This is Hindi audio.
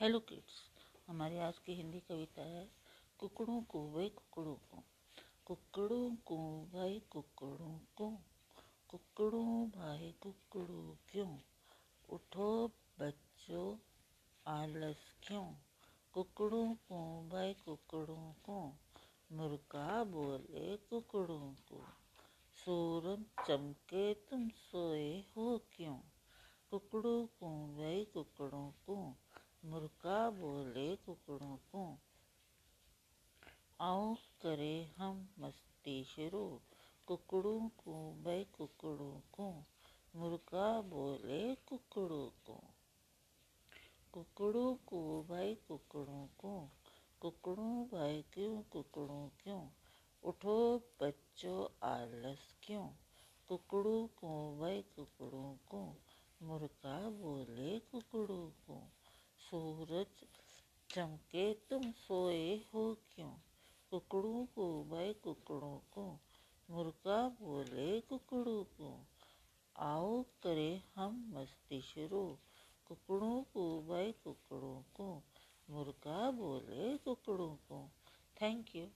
हेलो किड्स हमारी आज की हिंदी कविता है, कुकड़ों को भाई कुकड़ों को। कुकड़ों को, भाई कुकड़ों को। कुकड़ों, भाई कुकड़ों क्यों? उठो बच्चों, आलस क्यों? कुकड़ों को, भाई कुकड़ों को। मुर्गा बोले कुकड़ों को। सूरज चमके, तुम सोए हो क्यों? कुकड़ों को, भाई कुकड़ों को मुर्गा बोले कुकड़ों को आओ करे हम मस्ती शुरू। कुकड़ों को भाई कुकड़ों को, मुर्गा बोले कुकड़ों को। कुकड़ों को भाई कुकड़ों को, कुकड़ों भाई क्यों, कुकड़ों क्यों? उठो बच्चों, आलस क्यों? कुकड़ों को भाई कुकड़ों को, मुर्गा बोले कुकड़ों को। सूरज चमके, तुम क्यों कुकड़ू को, मैं कुकड़ों को, मुर्गा बोले कुकड़ू को। आओ करे हम मस्ती शुरू। कुकड़ों को, मैं कुकड़ों को, मुर्गा बोले कुकड़ों को। Thank you